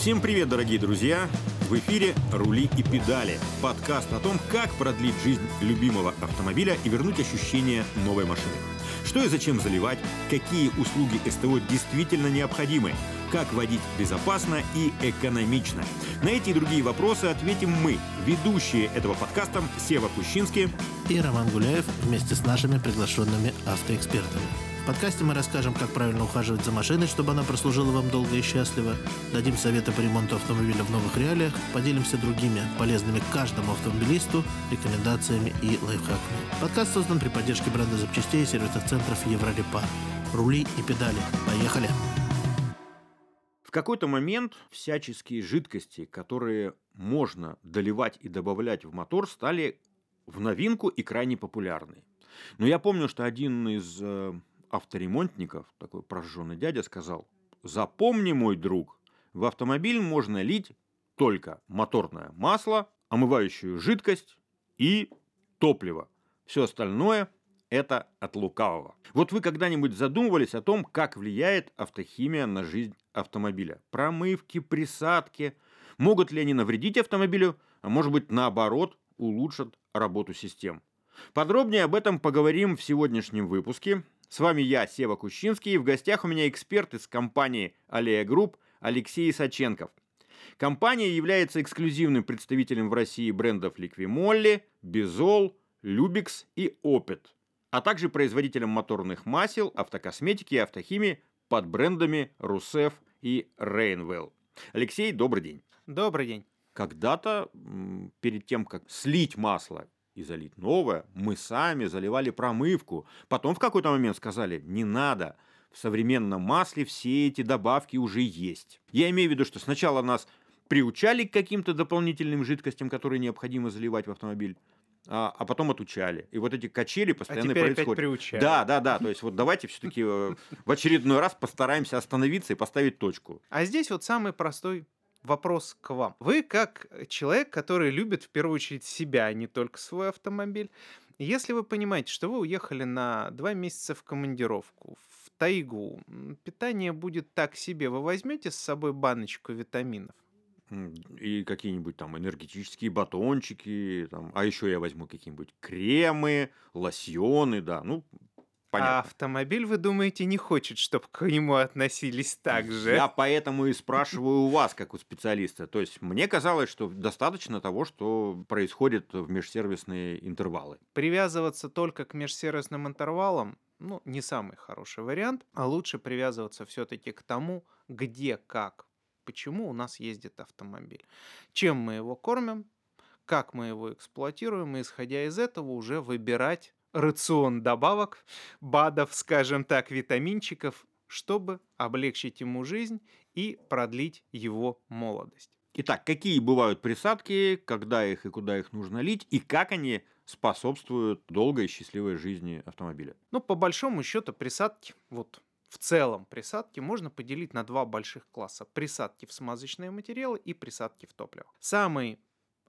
Всем привет, дорогие друзья! В эфире «Рули и педали» – подкаст о том, как продлить жизнь любимого автомобиля и вернуть ощущение новой машины. Что и зачем заливать, какие услуги СТО действительно необходимы, как водить безопасно и экономично. На эти и другие вопросы ответим мы, ведущие этого подкаста Сева Кущинский и Роман Гуляев вместе с нашими приглашенными автоэкспертами. В подкасте мы расскажем, как правильно ухаживать за машиной, чтобы она прослужила вам долго и счастливо, дадим советы по ремонту автомобиля в новых реалиях, поделимся другими полезными каждому автомобилисту рекомендациями и лайфхаками. Подкаст создан при поддержке бренда запчастей и сервисных центров Еврорепар. Рули и педали. Поехали! В какой-то момент всяческие жидкости, которые можно доливать и добавлять в мотор, стали в новинку и крайне популярны. Но я помню, что один из э, авторемонтников, такой прожженный дядя, сказал, запомни, мой друг, в автомобиль можно лить только моторное масло, омывающую жидкость и топливо. Все остальное – это от лукавого. Вот вы когда-нибудь задумывались о том, как влияет автохимия на жизнь автомобиля? Промывки, присадки. Могут ли они навредить автомобилю, а может быть наоборот улучшат работу систем? Подробнее об этом поговорим в сегодняшнем выпуске. С вами я, Сева Кущинский, и в гостях у меня эксперт из компании «Алия Групп» Алексей Исаченков. Компания является эксклюзивным представителем в России брендов Liqui Bizol, Lubex и Opet, а также производителем моторных масел, автокосметики и автохимии под брендами Ruseff и Reinwell. Алексей, добрый день. Добрый день. Когда-то перед тем, как слить масло и залить новое, мы сами заливали промывку. Потом в какой-то момент сказали, не надо, в современном масле все эти добавки уже есть. Я имею в виду, что сначала нас приучали к каким-то дополнительным жидкостям, которые необходимо заливать в автомобиль, а, а потом отучали. И вот эти качели постоянно а теперь происходят. Опять приучали. Да, да, да. То есть вот давайте все-таки э, в очередной раз постараемся остановиться и поставить точку. А здесь вот самый простой вопрос к вам. Вы как человек, который любит в первую очередь себя, а не только свой автомобиль, если вы понимаете, что вы уехали на два месяца в командировку, в тайгу, питание будет так себе, вы возьмете с собой баночку витаминов? И какие-нибудь там энергетические батончики, там, а еще я возьму какие-нибудь кремы, лосьоны, да, ну, Понятно. А автомобиль, вы думаете, не хочет, чтобы к нему относились так же? Я поэтому и спрашиваю у вас, как у специалиста. То есть мне казалось, что достаточно того, что происходит в межсервисные интервалы. Привязываться только к межсервисным интервалам ну, не самый хороший вариант, а лучше привязываться все-таки к тому, где, как, почему у нас ездит автомобиль. Чем мы его кормим, как мы его эксплуатируем, и исходя из этого уже выбирать рацион добавок, БАДов, скажем так, витаминчиков, чтобы облегчить ему жизнь и продлить его молодость. Итак, какие бывают присадки, когда их и куда их нужно лить, и как они способствуют долгой и счастливой жизни автомобиля? Ну, по большому счету, присадки, вот в целом присадки можно поделить на два больших класса. Присадки в смазочные материалы и присадки в топливо. Самый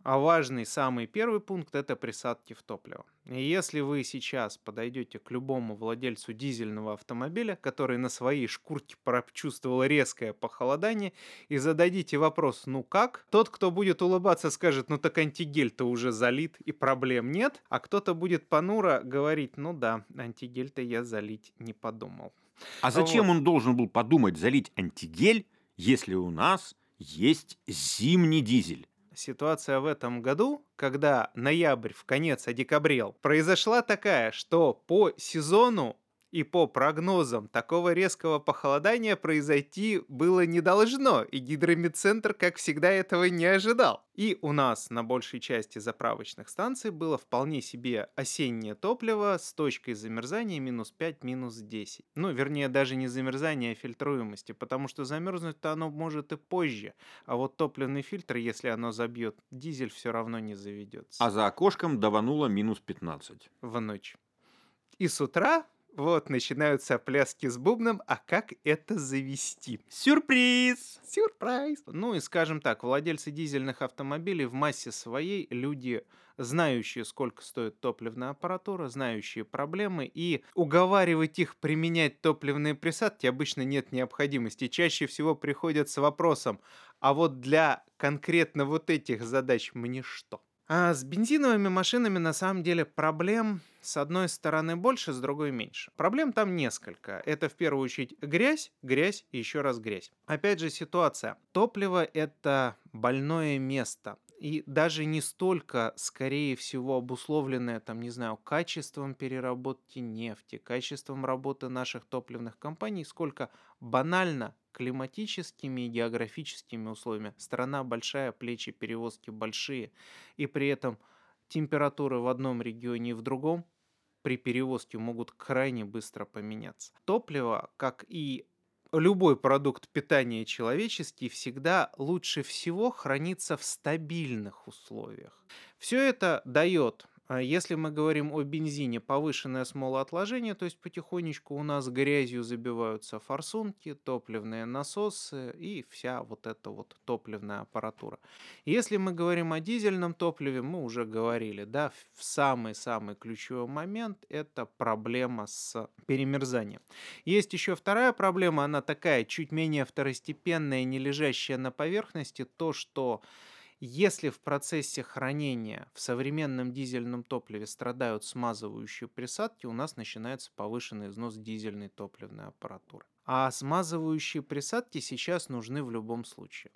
а важный самый первый пункт – это присадки в топливо. И если вы сейчас подойдете к любому владельцу дизельного автомобиля, который на своей шкурке прочувствовал резкое похолодание, и зададите вопрос «ну как?», тот, кто будет улыбаться, скажет «ну так антигель-то уже залит и проблем нет», а кто-то будет понуро говорить «ну да, антигель-то я залить не подумал». А зачем вот. он должен был подумать залить антигель, если у нас есть зимний дизель? Ситуация в этом году, когда ноябрь в конец одекабрел, произошла такая, что по сезону и по прогнозам такого резкого похолодания произойти было не должно, и гидромедцентр, как всегда, этого не ожидал. И у нас на большей части заправочных станций было вполне себе осеннее топливо с точкой замерзания минус 5, минус 10. Ну, вернее, даже не замерзания, а фильтруемости, потому что замерзнуть-то оно может и позже. А вот топливный фильтр, если оно забьет дизель, все равно не заведется. А за окошком давануло минус 15. В ночь. И с утра вот, начинаются пляски с бубном, а как это завести? Сюрприз! Сюрприз! Ну и скажем так, владельцы дизельных автомобилей в массе своей люди, знающие, сколько стоит топливная аппаратура, знающие проблемы, и уговаривать их применять топливные присадки обычно нет необходимости. Чаще всего приходят с вопросом, а вот для конкретно вот этих задач мне что? А с бензиновыми машинами на самом деле проблем с одной стороны больше, с другой меньше. Проблем там несколько. Это в первую очередь грязь, грязь и еще раз грязь. Опять же ситуация. Топливо это больное место и даже не столько, скорее всего, обусловленное, там, не знаю, качеством переработки нефти, качеством работы наших топливных компаний, сколько банально климатическими и географическими условиями. Страна большая, плечи перевозки большие, и при этом температуры в одном регионе и в другом при перевозке могут крайне быстро поменяться. Топливо, как и любой продукт питания человеческий всегда лучше всего хранится в стабильных условиях. Все это дает если мы говорим о бензине, повышенное смолоотложение, то есть потихонечку у нас грязью забиваются форсунки, топливные насосы и вся вот эта вот топливная аппаратура. Если мы говорим о дизельном топливе, мы уже говорили, да, в самый-самый ключевой момент это проблема с перемерзанием. Есть еще вторая проблема, она такая чуть менее второстепенная, не лежащая на поверхности, то, что если в процессе хранения в современном дизельном топливе страдают смазывающие присадки, у нас начинается повышенный износ дизельной топливной аппаратуры. А смазывающие присадки сейчас нужны в любом случае.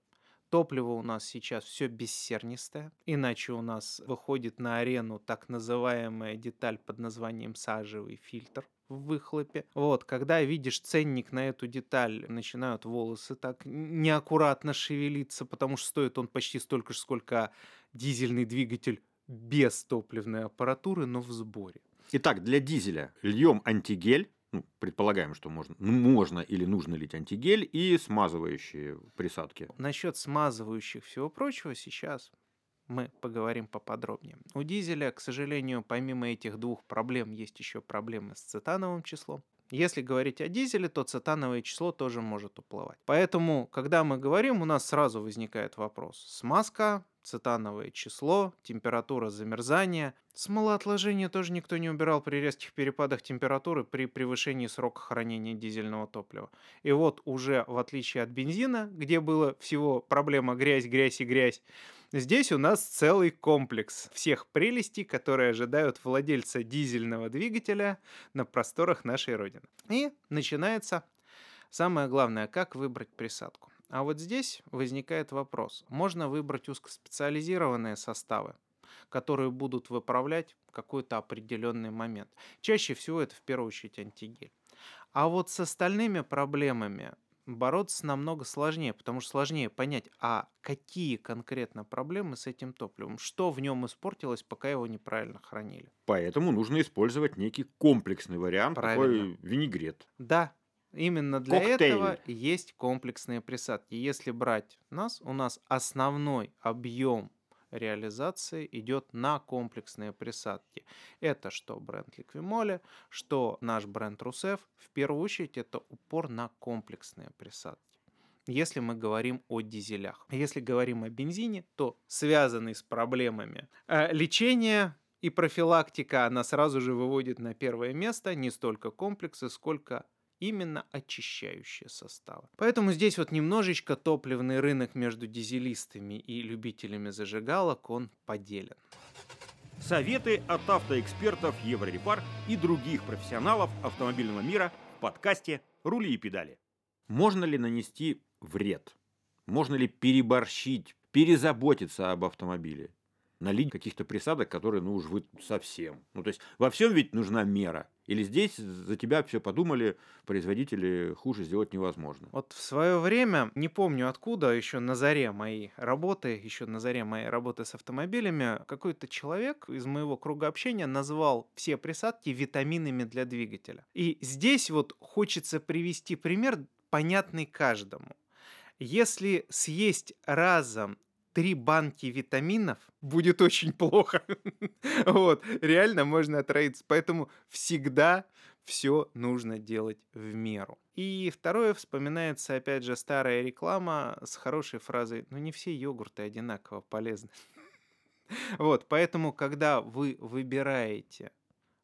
Топливо у нас сейчас все бессернистое, иначе у нас выходит на арену так называемая деталь под названием сажевый фильтр в выхлопе. Вот, когда видишь ценник на эту деталь, начинают волосы так неаккуратно шевелиться, потому что стоит он почти столько же, сколько дизельный двигатель без топливной аппаратуры, но в сборе. Итак, для дизеля льем антигель, ну, предполагаем, что можно, можно или нужно лить антигель и смазывающие присадки. Насчет смазывающих всего прочего сейчас мы поговорим поподробнее. У дизеля, к сожалению, помимо этих двух проблем, есть еще проблемы с цитановым числом. Если говорить о дизеле, то цитановое число тоже может уплывать. Поэтому, когда мы говорим, у нас сразу возникает вопрос. Смазка, цитановое число, температура замерзания. Смолоотложение тоже никто не убирал при резких перепадах температуры при превышении срока хранения дизельного топлива. И вот уже в отличие от бензина, где было всего проблема грязь, грязь и грязь, Здесь у нас целый комплекс всех прелестей, которые ожидают владельца дизельного двигателя на просторах нашей Родины. И начинается самое главное, как выбрать присадку. А вот здесь возникает вопрос. Можно выбрать узкоспециализированные составы, которые будут выправлять какой-то определенный момент. Чаще всего это в первую очередь антигель. А вот с остальными проблемами бороться намного сложнее, потому что сложнее понять, а какие конкретно проблемы с этим топливом, что в нем испортилось, пока его неправильно хранили. Поэтому нужно использовать некий комплексный вариант, Правильно. такой винегрет. Да, именно для Коктейль. этого есть комплексные присадки. Если брать нас, у нас основной объем реализации идет на комплексные присадки. Это что бренд Liquimole, что наш бренд Русев. В первую очередь это упор на комплексные присадки если мы говорим о дизелях. Если говорим о бензине, то связанный с проблемами э, лечения и профилактика, она сразу же выводит на первое место не столько комплексы, сколько именно очищающие составы. Поэтому здесь вот немножечко топливный рынок между дизелистами и любителями зажигалок, он поделен. Советы от автоэкспертов Еврорепар и других профессионалов автомобильного мира в подкасте «Рули и педали». Можно ли нанести вред? Можно ли переборщить, перезаботиться об автомобиле? Налить каких-то присадок, которые, ну уж вы совсем. Ну, то есть во всем ведь нужна мера. Или здесь за тебя все подумали, производители хуже сделать невозможно. Вот в свое время, не помню откуда, еще на заре моей работы, еще на заре моей работы с автомобилями, какой-то человек из моего круга общения назвал все присадки витаминами для двигателя. И здесь вот хочется привести пример, понятный каждому. Если съесть разом три банки витаминов, будет очень плохо. вот, реально можно отравиться. Поэтому всегда все нужно делать в меру. И второе, вспоминается опять же старая реклама с хорошей фразой «Ну не все йогурты одинаково полезны». вот, поэтому, когда вы выбираете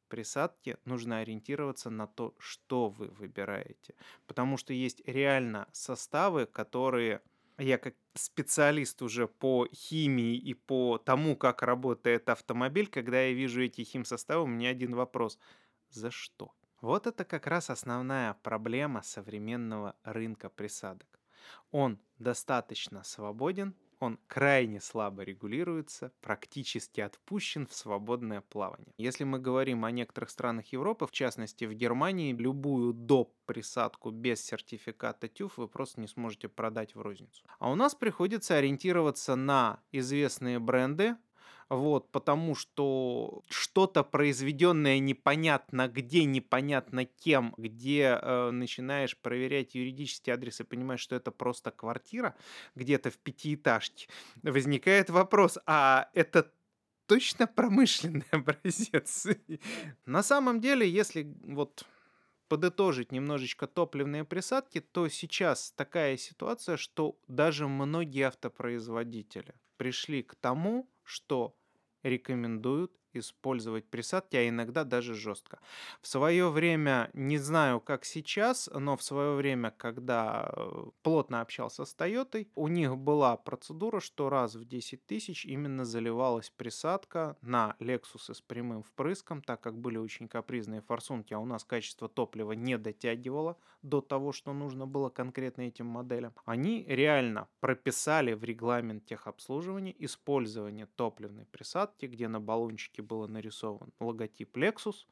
присадки, нужно ориентироваться на то, что вы выбираете. Потому что есть реально составы, которые Я как специалист уже по химии и по тому, как работает автомобиль, когда я вижу эти химсоставы, у меня один вопрос. За что? Вот это как раз основная проблема современного рынка присадок. Он достаточно свободен, он крайне слабо регулируется, практически отпущен в свободное плавание. Если мы говорим о некоторых странах Европы, в частности в Германии, любую доп. присадку без сертификата TÜV вы просто не сможете продать в розницу. А у нас приходится ориентироваться на известные бренды, вот, потому что что-то произведенное непонятно где, непонятно кем, где э, начинаешь проверять юридический адрес и понимаешь, что это просто квартира где-то в пятиэтажке, возникает вопрос, а это точно промышленный образец? На самом деле, если вот подытожить немножечко топливные присадки, то сейчас такая ситуация, что даже многие автопроизводители пришли к тому, что рекомендуют использовать присадки, а иногда даже жестко. В свое время, не знаю как сейчас, но в свое время, когда э, плотно общался с Toyota, у них была процедура, что раз в 10 тысяч именно заливалась присадка на Lexus с прямым впрыском, так как были очень капризные форсунки, а у нас качество топлива не дотягивало до того, что нужно было конкретно этим моделям. Они реально прописали в регламент техобслуживания использование топливной присадки, где на баллончике было нарисован логотип Lexus,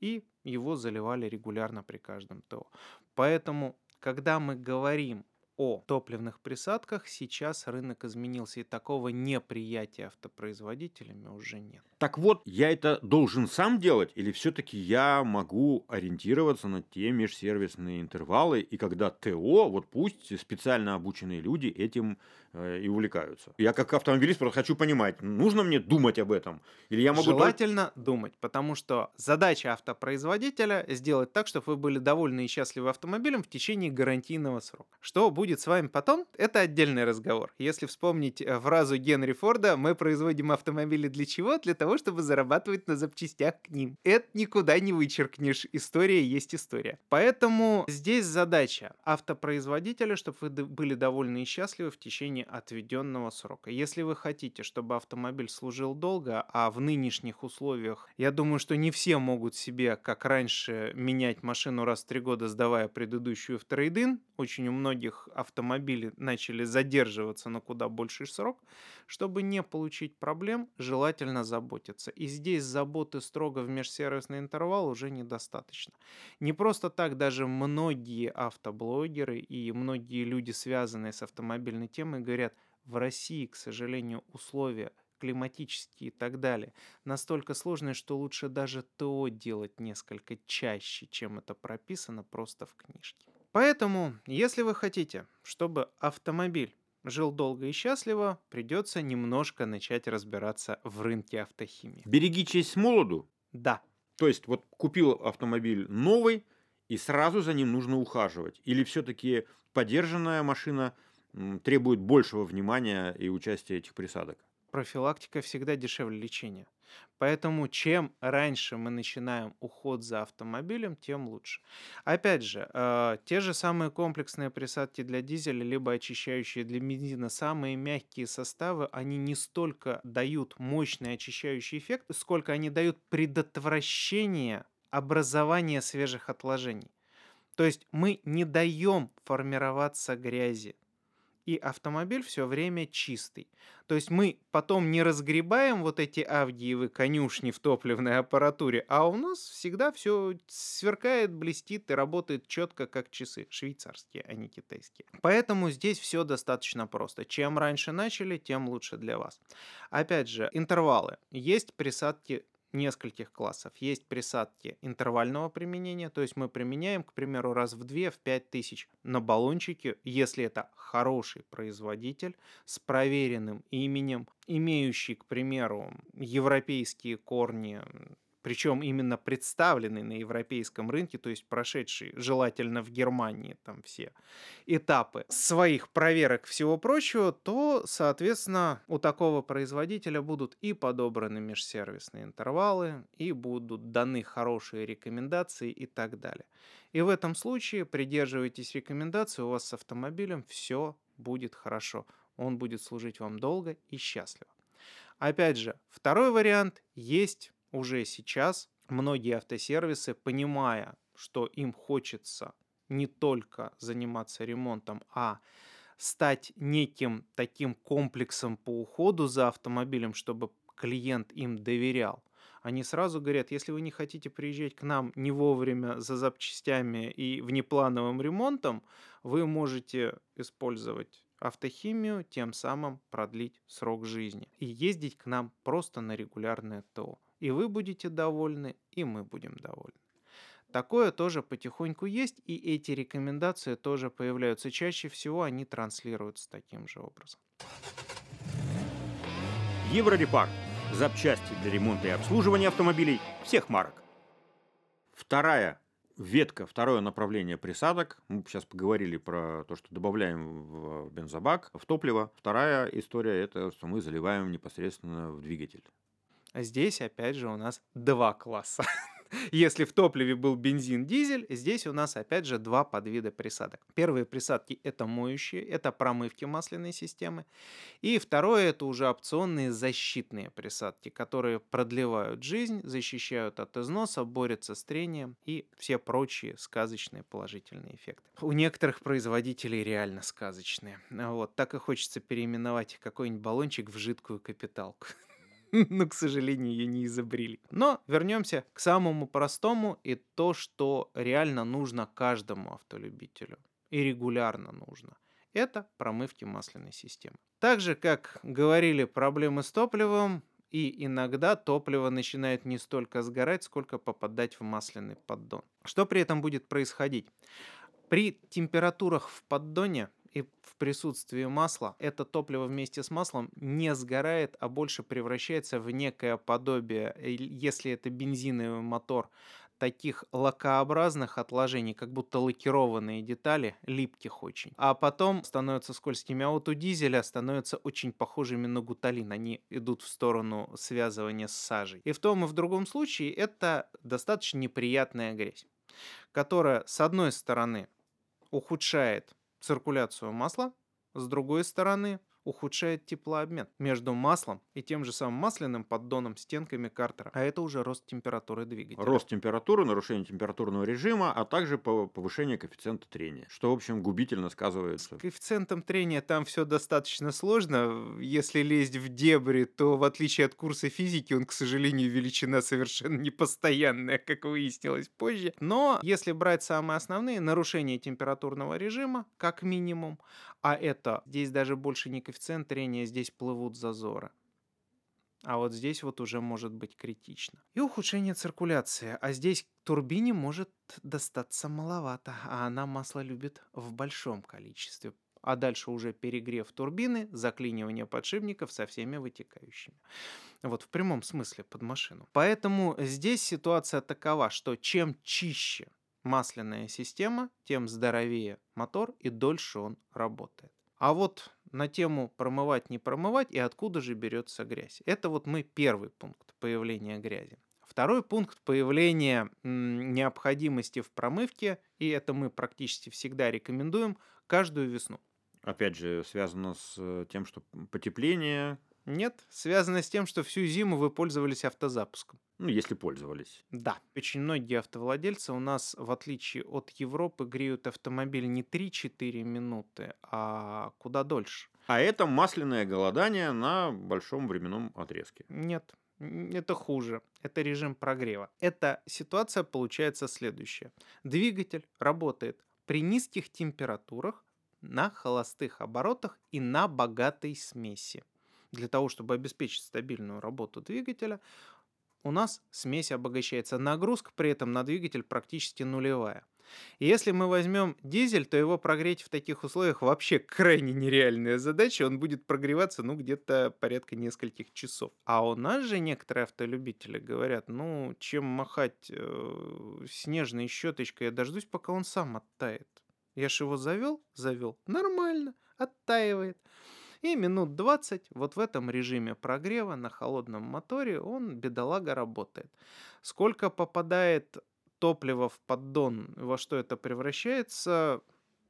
и его заливали регулярно при каждом ТО. Поэтому, когда мы говорим о топливных присадках, сейчас рынок изменился, и такого неприятия автопроизводителями уже нет. Так вот, я это должен сам делать, или все-таки я могу ориентироваться на те межсервисные интервалы, и когда ТО, вот пусть специально обученные люди этим э, и увлекаются. Я как автомобилист просто хочу понимать, нужно мне думать об этом, или я могу... Желательно только... думать, потому что задача автопроизводителя сделать так, чтобы вы были довольны и счастливы автомобилем в течение гарантийного срока. Что будет с вами потом, это отдельный разговор. Если вспомнить э, фразу Генри Форда, мы производим автомобили для чего? Для того, чтобы зарабатывать на запчастях к ним. Это никуда не вычеркнешь. История есть история. Поэтому здесь задача автопроизводителя, чтобы вы были довольны и счастливы в течение отведенного срока. Если вы хотите, чтобы автомобиль служил долго, а в нынешних условиях, я думаю, что не все могут себе, как раньше, менять машину раз в три года, сдавая предыдущую в трейдин. Очень у многих автомобили начали задерживаться на куда больший срок. Чтобы не получить проблем, желательно заботиться. И здесь заботы строго в межсервисный интервал уже недостаточно. Не просто так даже многие автоблогеры и многие люди, связанные с автомобильной темой, говорят, в России, к сожалению, условия климатические и так далее, настолько сложные, что лучше даже ТО делать несколько чаще, чем это прописано просто в книжке. Поэтому, если вы хотите, чтобы автомобиль жил долго и счастливо, придется немножко начать разбираться в рынке автохимии. Береги честь молоду? Да. То есть вот купил автомобиль новый, и сразу за ним нужно ухаживать? Или все-таки подержанная машина требует большего внимания и участия этих присадок? Профилактика всегда дешевле лечения. Поэтому чем раньше мы начинаем уход за автомобилем, тем лучше. Опять же, э, те же самые комплексные присадки для дизеля, либо очищающие для бензина, самые мягкие составы, они не столько дают мощный очищающий эффект, сколько они дают предотвращение образования свежих отложений. То есть мы не даем формироваться грязи и автомобиль все время чистый. То есть мы потом не разгребаем вот эти авгиевы конюшни в топливной аппаратуре, а у нас всегда все сверкает, блестит и работает четко, как часы. Швейцарские, а не китайские. Поэтому здесь все достаточно просто. Чем раньше начали, тем лучше для вас. Опять же, интервалы. Есть присадки нескольких классов. Есть присадки интервального применения, то есть мы применяем, к примеру, раз в 2 в 5 тысяч на баллончике, если это хороший производитель с проверенным именем, имеющий, к примеру, европейские корни причем именно представленный на европейском рынке, то есть прошедший желательно в Германии там все этапы своих проверок всего прочего, то, соответственно, у такого производителя будут и подобраны межсервисные интервалы, и будут даны хорошие рекомендации и так далее. И в этом случае придерживайтесь рекомендаций, у вас с автомобилем все будет хорошо. Он будет служить вам долго и счастливо. Опять же, второй вариант есть уже сейчас. Многие автосервисы, понимая, что им хочется не только заниматься ремонтом, а стать неким таким комплексом по уходу за автомобилем, чтобы клиент им доверял. Они сразу говорят, если вы не хотите приезжать к нам не вовремя за запчастями и внеплановым ремонтом, вы можете использовать автохимию, тем самым продлить срок жизни. И ездить к нам просто на регулярное ТО. И вы будете довольны, и мы будем довольны. Такое тоже потихоньку есть, и эти рекомендации тоже появляются. Чаще всего они транслируются таким же образом. Еврорепар. Запчасти для ремонта и обслуживания автомобилей всех марок. Вторая ветка, второе направление присадок. Мы сейчас поговорили про то, что добавляем в бензобак, в топливо. Вторая история – это что мы заливаем непосредственно в двигатель. А здесь, опять же, у нас два класса. Если в топливе был бензин, дизель, здесь у нас опять же два подвида присадок. Первые присадки это моющие, это промывки масляной системы. И второе это уже опционные защитные присадки, которые продлевают жизнь, защищают от износа, борются с трением и все прочие сказочные положительные эффекты. У некоторых производителей реально сказочные. Вот, так и хочется переименовать какой-нибудь баллончик в жидкую капиталку. но, к сожалению, ее не изобрели. Но вернемся к самому простому и то, что реально нужно каждому автолюбителю. И регулярно нужно. Это промывки масляной системы. Так же, как говорили, проблемы с топливом, и иногда топливо начинает не столько сгорать, сколько попадать в масляный поддон. Что при этом будет происходить? При температурах в поддоне и в присутствии масла это топливо вместе с маслом не сгорает, а больше превращается в некое подобие, если это бензиновый мотор, таких лакообразных отложений, как будто лакированные детали, липких очень. А потом становятся скользкими. А вот у дизеля становятся очень похожими на гуталин. Они идут в сторону связывания с сажей. И в том и в другом случае это достаточно неприятная грязь, которая, с одной стороны, ухудшает циркуляцию масла, с другой стороны ухудшает теплообмен между маслом и тем же самым масляным поддоном стенками картера. А это уже рост температуры двигателя. Рост температуры, нарушение температурного режима, а также повышение коэффициента трения, что, в общем, губительно сказывается. С коэффициентом трения там все достаточно сложно. Если лезть в дебри, то в отличие от курса физики, он, к сожалению, величина совершенно непостоянная, как выяснилось позже. Но если брать самые основные, нарушение температурного режима, как минимум, а это здесь даже больше не коэффициент трения, здесь плывут зазоры. А вот здесь вот уже может быть критично. И ухудшение циркуляции. А здесь турбине может достаться маловато, а она масло любит в большом количестве. А дальше уже перегрев турбины, заклинивание подшипников со всеми вытекающими. Вот в прямом смысле под машину. Поэтому здесь ситуация такова, что чем чище масляная система, тем здоровее мотор и дольше он работает. А вот на тему промывать, не промывать и откуда же берется грязь. Это вот мы первый пункт появления грязи. Второй пункт появления необходимости в промывке, и это мы практически всегда рекомендуем каждую весну. Опять же, связано с э, тем, что потепление, нет, связано с тем, что всю зиму вы пользовались автозапуском. Ну, если пользовались. Да. Очень многие автовладельцы у нас, в отличие от Европы, греют автомобиль не 3-4 минуты, а куда дольше. А это масляное голодание на большом временном отрезке. Нет, это хуже. Это режим прогрева. Эта ситуация получается следующая. Двигатель работает при низких температурах, на холостых оборотах и на богатой смеси для того, чтобы обеспечить стабильную работу двигателя, у нас смесь обогащается. Нагрузка при этом на двигатель практически нулевая. Если мы возьмем дизель, то его прогреть в таких условиях вообще крайне нереальная задача. Он будет прогреваться, ну, где-то порядка нескольких часов. А у нас же некоторые автолюбители говорят, ну, чем махать э, снежной щеточкой, я дождусь, пока он сам оттает. Я же его завел, завел, нормально, оттаивает. И минут 20 вот в этом режиме прогрева на холодном моторе он, бедолага, работает. Сколько попадает топлива в поддон, во что это превращается,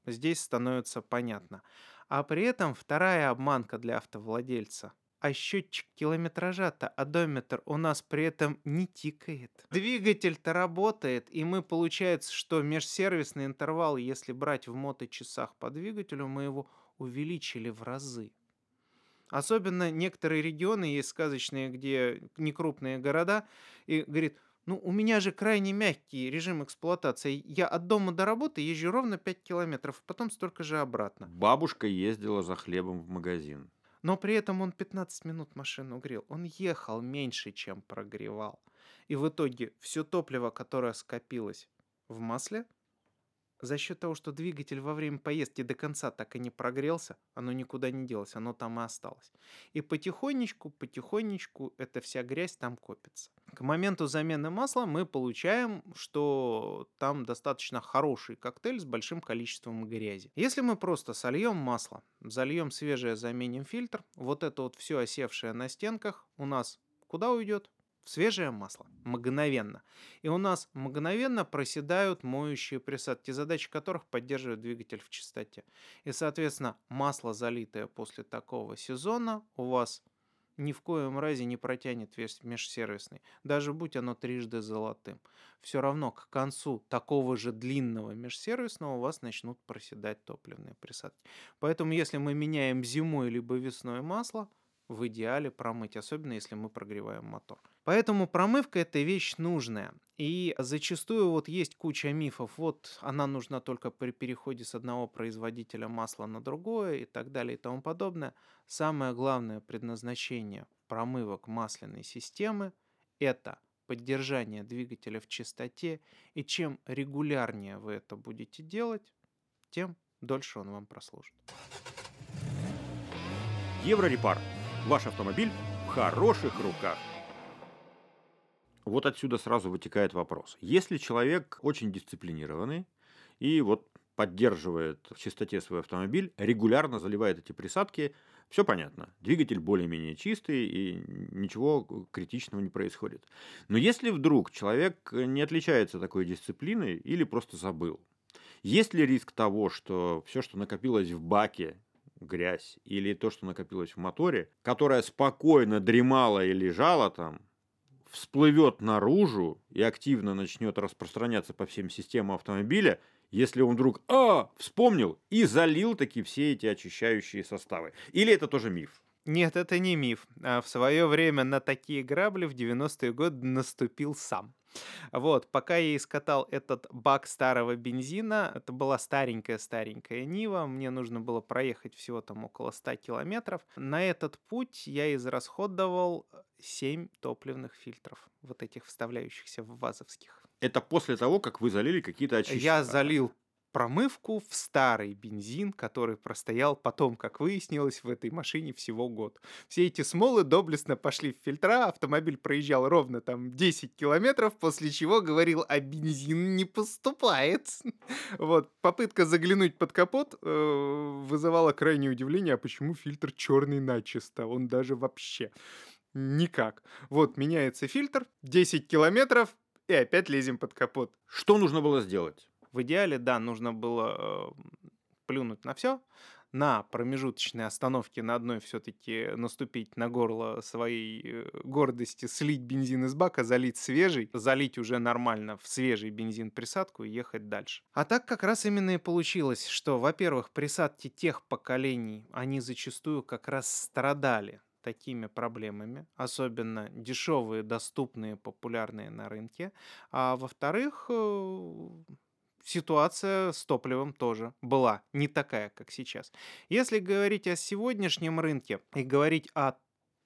здесь становится понятно. А при этом вторая обманка для автовладельца. А счетчик километража-то, одометр у нас при этом не тикает. Двигатель-то работает, и мы получается, что межсервисный интервал, если брать в моточасах по двигателю, мы его увеличили в разы. Особенно некоторые регионы есть сказочные, где некрупные города, и говорит, ну, у меня же крайне мягкий режим эксплуатации. Я от дома до работы езжу ровно 5 километров, потом столько же обратно. Бабушка ездила за хлебом в магазин. Но при этом он 15 минут машину грел. Он ехал меньше, чем прогревал. И в итоге все топливо, которое скопилось в масле, за счет того, что двигатель во время поездки до конца так и не прогрелся, оно никуда не делось, оно там и осталось. И потихонечку, потихонечку эта вся грязь там копится. К моменту замены масла мы получаем, что там достаточно хороший коктейль с большим количеством грязи. Если мы просто сольем масло, зальем свежее, заменим фильтр, вот это вот все осевшее на стенках у нас куда уйдет? В свежее масло мгновенно. И у нас мгновенно проседают моющие присадки, задачи которых поддерживает двигатель в чистоте. И, соответственно, масло, залитое после такого сезона, у вас ни в коем разе не протянет весь межсервисный, даже будь оно трижды золотым. Все равно к концу такого же длинного межсервисного у вас начнут проседать топливные присадки. Поэтому если мы меняем зимой либо весной масло, в идеале промыть, особенно если мы прогреваем мотор. Поэтому промывка это вещь нужная. И зачастую вот есть куча мифов, вот она нужна только при переходе с одного производителя масла на другое и так далее и тому подобное. Самое главное предназначение промывок масляной системы – это поддержание двигателя в чистоте, и чем регулярнее вы это будете делать, тем дольше он вам прослужит. Еврорепар Ваш автомобиль в хороших руках. Вот отсюда сразу вытекает вопрос. Если человек очень дисциплинированный и вот поддерживает в чистоте свой автомобиль, регулярно заливает эти присадки, все понятно. Двигатель более-менее чистый и ничего критичного не происходит. Но если вдруг человек не отличается такой дисциплиной или просто забыл, есть ли риск того, что все, что накопилось в баке грязь или то, что накопилось в моторе, которая спокойно дремала и лежала там, всплывет наружу и активно начнет распространяться по всем системам автомобиля, если он вдруг а, вспомнил и залил таки все эти очищающие составы. Или это тоже миф? Нет, это не миф. А в свое время на такие грабли в 90-е годы наступил сам. Вот, пока я искатал этот бак старого бензина, это была старенькая-старенькая Нива, мне нужно было проехать всего там около 100 километров. На этот путь я израсходовал 7 топливных фильтров, вот этих вставляющихся в вазовских. Это после того, как вы залили какие-то очистки? Я залил промывку в старый бензин, который простоял потом, как выяснилось, в этой машине всего год. Все эти смолы доблестно пошли в фильтра, автомобиль проезжал ровно там 10 километров, после чего говорил, а бензин не поступает. Вот, попытка заглянуть под капот э, вызывала крайнее удивление, а почему фильтр черный начисто, он даже вообще никак. Вот, меняется фильтр, 10 километров, и опять лезем под капот. Что нужно было сделать? В идеале, да, нужно было э, плюнуть на все, на промежуточной остановке на одной все-таки наступить на горло своей э, гордости, слить бензин из бака, залить свежий, залить уже нормально в свежий бензин присадку и ехать дальше. А так как раз именно и получилось, что, во-первых, присадки тех поколений, они зачастую как раз страдали такими проблемами, особенно дешевые, доступные, популярные на рынке. А во-вторых, э, ситуация с топливом тоже была не такая, как сейчас. Если говорить о сегодняшнем рынке и говорить о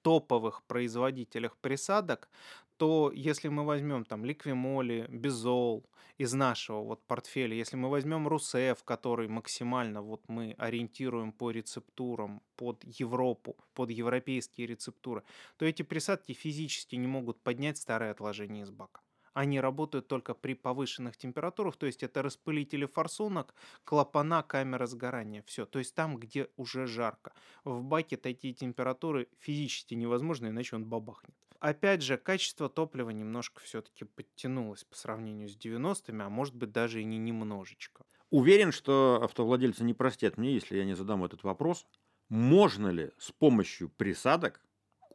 топовых производителях присадок, то если мы возьмем там ликвимоли, безол из нашего вот портфеля, если мы возьмем Русеф, который максимально вот мы ориентируем по рецептурам под Европу, под европейские рецептуры, то эти присадки физически не могут поднять старые отложения из бака. Они работают только при повышенных температурах, то есть это распылители форсунок, клапана, камера сгорания. Все, то есть там, где уже жарко. В баке такие температуры физически невозможны, иначе он бабахнет. Опять же, качество топлива немножко все-таки подтянулось по сравнению с 90-ми, а может быть даже и не немножечко. Уверен, что автовладельцы не простят мне, если я не задам этот вопрос. Можно ли с помощью присадок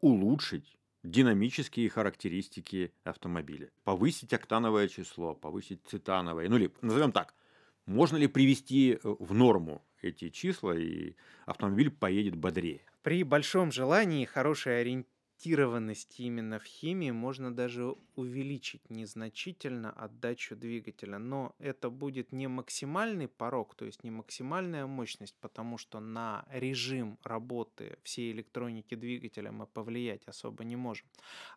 улучшить динамические характеристики автомобиля? Повысить октановое число, повысить цитановое, ну или назовем так, можно ли привести э, в норму эти числа, и автомобиль поедет бодрее? При большом желании и хорошей ориентации тестированности именно в химии можно даже увеличить незначительно отдачу двигателя, но это будет не максимальный порог, то есть не максимальная мощность, потому что на режим работы всей электроники двигателя мы повлиять особо не можем.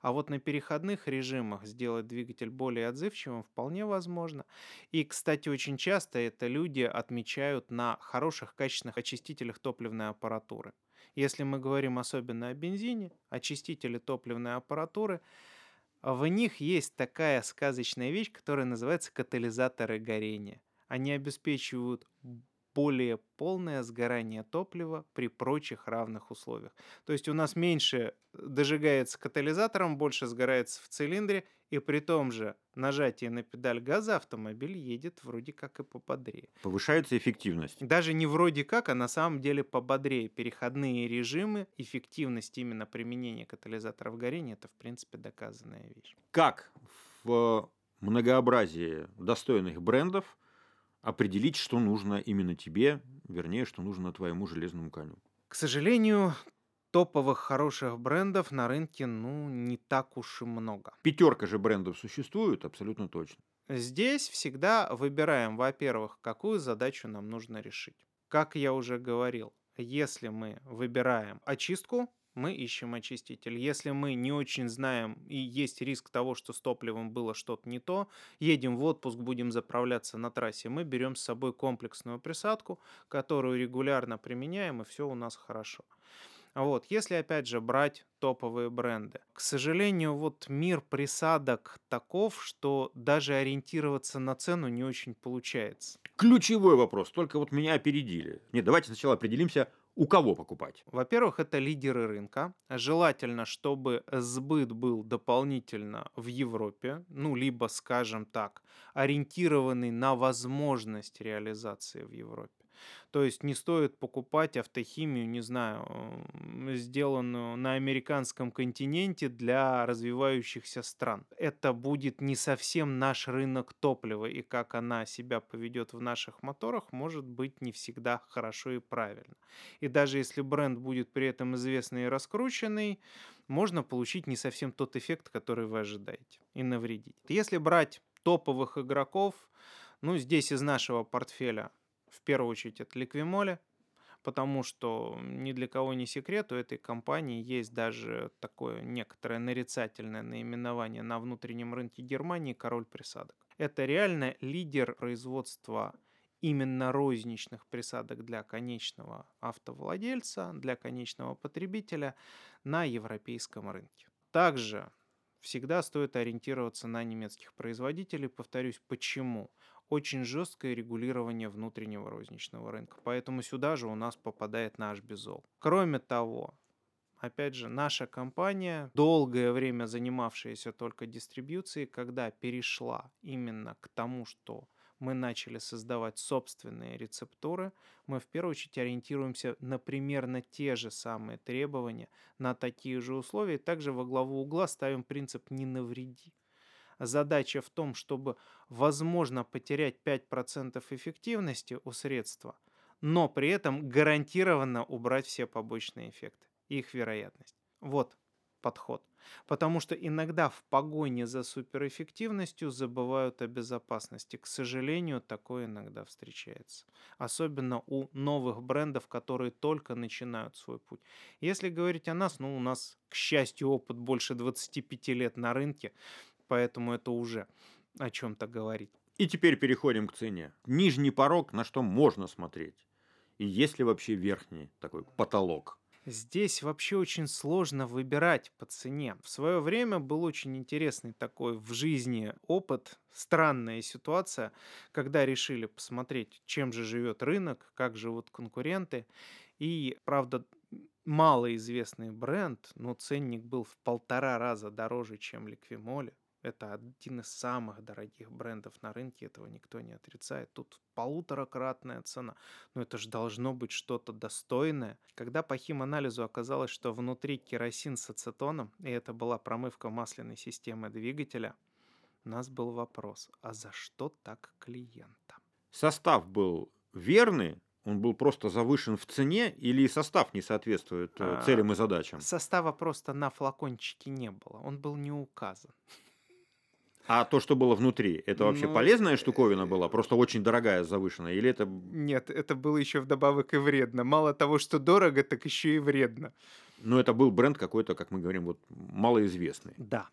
А вот на переходных режимах сделать двигатель более отзывчивым вполне возможно. И, кстати, очень часто это люди отмечают на хороших качественных очистителях топливной аппаратуры. Если мы говорим особенно о бензине, очистители топливной аппаратуры, в них есть такая сказочная вещь, которая называется катализаторы горения. Они обеспечивают более полное сгорание топлива при прочих равных условиях. То есть у нас меньше дожигается катализатором, больше сгорается в цилиндре, и при том же нажатии на педаль газа автомобиль едет вроде как и пободрее. Повышается эффективность. Даже не вроде как, а на самом деле пободрее. Переходные режимы, эффективность именно применения катализаторов горения, это в принципе доказанная вещь. Как в многообразии достойных брендов определить, что нужно именно тебе, вернее, что нужно твоему железному коню. К сожалению, топовых хороших брендов на рынке, ну, не так уж и много. Пятерка же брендов существует, абсолютно точно. Здесь всегда выбираем, во-первых, какую задачу нам нужно решить. Как я уже говорил, если мы выбираем очистку, мы ищем очиститель. Если мы не очень знаем и есть риск того, что с топливом было что-то не то, едем в отпуск, будем заправляться на трассе, мы берем с собой комплексную присадку, которую регулярно применяем, и все у нас хорошо. Вот, если опять же брать топовые бренды. К сожалению, вот мир присадок таков, что даже ориентироваться на цену не очень получается. Ключевой вопрос, только вот меня опередили. Нет, давайте сначала определимся, у кого покупать? Во-первых, это лидеры рынка. Желательно, чтобы сбыт был дополнительно в Европе, ну, либо, скажем так, ориентированный на возможность реализации в Европе. То есть не стоит покупать автохимию, не знаю, сделанную на американском континенте для развивающихся стран. Это будет не совсем наш рынок топлива, и как она себя поведет в наших моторах, может быть не всегда хорошо и правильно. И даже если бренд будет при этом известный и раскрученный, можно получить не совсем тот эффект, который вы ожидаете, и навредить. Если брать топовых игроков, ну, здесь из нашего портфеля в первую очередь это Ликвимоле, потому что ни для кого не секрет, у этой компании есть даже такое некоторое нарицательное наименование на внутреннем рынке Германии «Король присадок». Это реально лидер производства именно розничных присадок для конечного автовладельца, для конечного потребителя на европейском рынке. Также всегда стоит ориентироваться на немецких производителей. Повторюсь, почему? Очень жесткое регулирование внутреннего розничного рынка. Поэтому сюда же у нас попадает наш Бизол. Кроме того, Опять же, наша компания, долгое время занимавшаяся только дистрибьюцией, когда перешла именно к тому, что мы начали создавать собственные рецептуры, мы в первую очередь ориентируемся на примерно те же самые требования, на такие же условия. Также во главу угла ставим принцип «не навреди» задача в том, чтобы, возможно, потерять 5% эффективности у средства, но при этом гарантированно убрать все побочные эффекты, их вероятность. Вот подход. Потому что иногда в погоне за суперэффективностью забывают о безопасности. К сожалению, такое иногда встречается. Особенно у новых брендов, которые только начинают свой путь. Если говорить о нас, ну у нас, к счастью, опыт больше 25 лет на рынке поэтому это уже о чем-то говорит. И теперь переходим к цене. Нижний порог, на что можно смотреть. И есть ли вообще верхний такой потолок? Здесь вообще очень сложно выбирать по цене. В свое время был очень интересный такой в жизни опыт, странная ситуация, когда решили посмотреть, чем же живет рынок, как живут конкуренты. И, правда, малоизвестный бренд, но ценник был в полтора раза дороже, чем Ликвимоле Это один из самых дорогих брендов на рынке, этого никто не отрицает. Тут полуторакратная цена. Но это же должно быть что-то достойное. Когда по химанализу оказалось, что внутри керосин с ацетоном, и это была промывка масляной системы двигателя, у нас был вопрос, а за что так клиента? Состав был верный, он был просто завышен в цене или состав не соответствует э, А, целям и задачам? Состава просто на флакончике не было, он был не указан. А то, что было внутри, это вообще Ну, полезная штуковина была, просто очень дорогая, завышенная, или это... Нет, это было еще вдобавок и вредно. Мало того, что дорого, так еще и вредно. Ну, это был бренд какой-то, как мы говорим, вот малоизвестный. Да.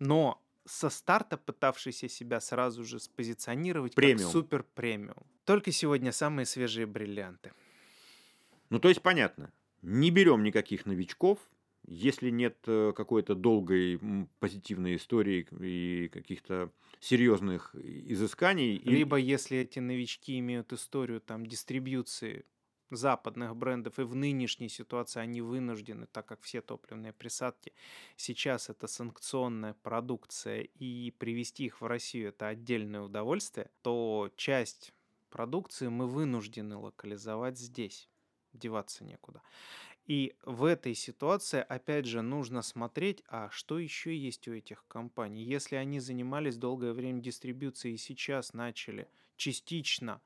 Но со старта пытавшийся себя сразу же спозиционировать Премиум. как супер премиум. Только сегодня самые свежие бриллианты. Ну, то есть, понятно, не берем никаких новичков, если нет э, какой-то долгой позитивной истории и каких-то серьезных изысканий. и- Либо если эти новички имеют историю там дистрибьюции западных брендов, и в нынешней ситуации они вынуждены, так как все топливные присадки сейчас это санкционная продукция, и привезти их в Россию это отдельное удовольствие, то часть продукции мы вынуждены локализовать здесь. Деваться некуда. И в этой ситуации, опять же, нужно смотреть, а что еще есть у этих компаний. Если они занимались долгое время дистрибьюцией и сейчас начали частично,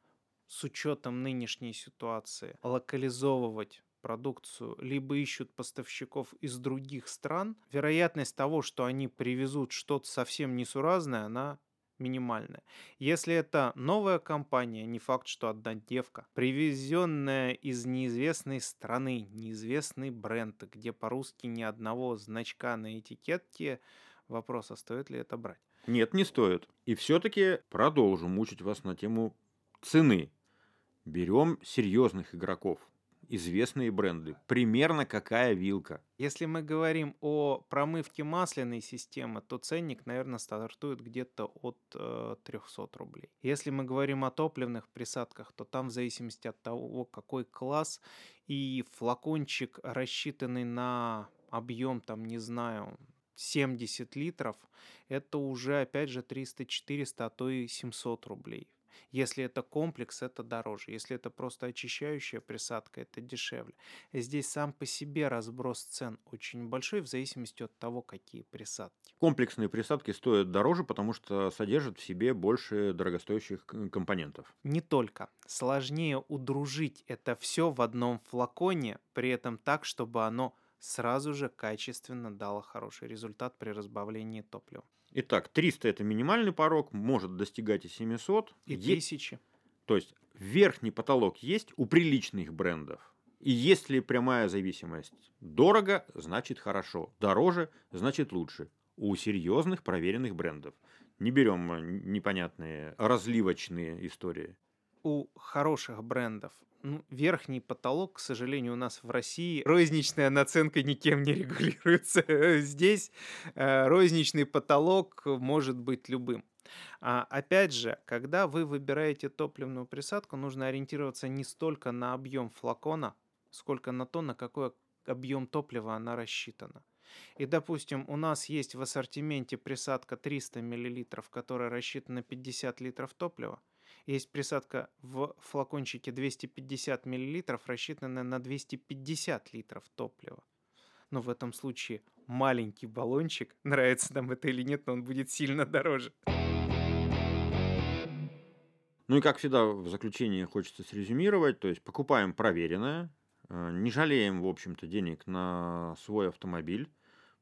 с учетом нынешней ситуации, локализовывать продукцию, либо ищут поставщиков из других стран, вероятность того, что они привезут что-то совсем несуразное, она минимальная. Если это новая компания, не факт, что однодневка, привезенная из неизвестной страны, неизвестный бренд, где по-русски ни одного значка на этикетке, вопрос, а стоит ли это брать? Нет, не стоит. И все-таки продолжу мучить вас на тему цены. Берем серьезных игроков, известные бренды. Примерно какая вилка? Если мы говорим о промывке масляной системы, то ценник, наверное, стартует где-то от э, 300 рублей. Если мы говорим о топливных присадках, то там в зависимости от того, какой класс и флакончик, рассчитанный на объем, там, не знаю, 70 литров, это уже, опять же, 300-400, а то и 700 рублей. Если это комплекс, это дороже. Если это просто очищающая присадка, это дешевле. Здесь сам по себе разброс цен очень большой в зависимости от того, какие присадки. Комплексные присадки стоят дороже, потому что содержат в себе больше дорогостоящих компонентов. Не только. Сложнее удружить это все в одном флаконе, при этом так, чтобы оно сразу же качественно дало хороший результат при разбавлении топлива. Итак, 300 это минимальный порог, может достигать и 700. И Е- тысячи. То есть верхний потолок есть у приличных брендов. И если прямая зависимость дорого, значит хорошо. Дороже, значит лучше. У серьезных проверенных брендов. Не берем э, непонятные разливочные истории. у хороших брендов ну, верхний потолок, к сожалению, у нас в России розничная наценка никем не регулируется. Здесь э, розничный потолок может быть любым. А, опять же, когда вы выбираете топливную присадку, нужно ориентироваться не столько на объем флакона, сколько на то, на какой объем топлива она рассчитана. И, допустим, у нас есть в ассортименте присадка 300 мл, которая рассчитана на 50 литров топлива. Есть присадка в флакончике 250 мл, рассчитанная на 250 литров топлива. Но в этом случае маленький баллончик, нравится нам это или нет, но он будет сильно дороже. Ну и как всегда в заключение хочется срезюмировать, то есть покупаем проверенное, э, не жалеем, в общем-то, денег на свой автомобиль,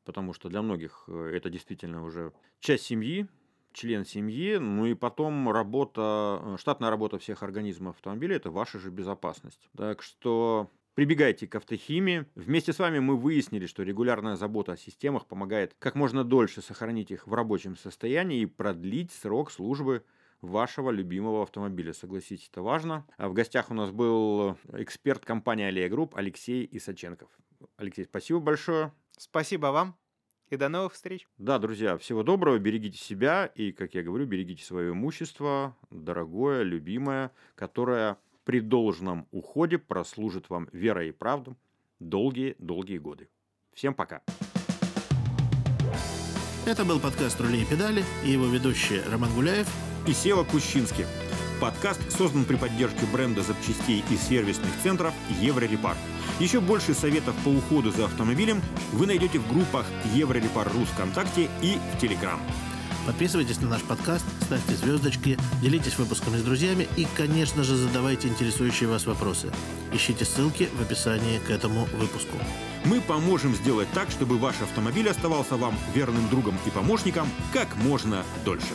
потому что для многих э, это действительно уже часть семьи, член семьи, ну и потом работа, э, штатная работа всех организмов автомобиля – это ваша же безопасность. Так что прибегайте к автохимии. Вместе с вами мы выяснили, что регулярная забота о системах помогает как можно дольше сохранить их в рабочем состоянии и продлить срок службы вашего любимого автомобиля. Согласитесь, это важно. А в гостях у нас был эксперт компании Алия Групп Алексей Исаченков. Алексей, спасибо большое. Спасибо вам и до новых встреч. Да, друзья, всего доброго, берегите себя и, как я говорю, берегите свое имущество, дорогое, любимое, которое при должном уходе прослужит вам верой и правдой долгие-долгие годы. Всем пока. Это был подкаст «Рули и педали» и его ведущие Роман Гуляев и Сева Кущинский. Подкаст создан при поддержке бренда запчастей и сервисных центров «Еврорепар». Еще больше советов по уходу за автомобилем вы найдете в группах «Еврорепар Рус» ВКонтакте и в Телеграм. Подписывайтесь на наш подкаст, ставьте звездочки, делитесь выпусками с друзьями и, конечно же, задавайте интересующие вас вопросы. Ищите ссылки в описании к этому выпуску. Мы поможем сделать так, чтобы ваш автомобиль оставался вам верным другом и помощником как можно дольше.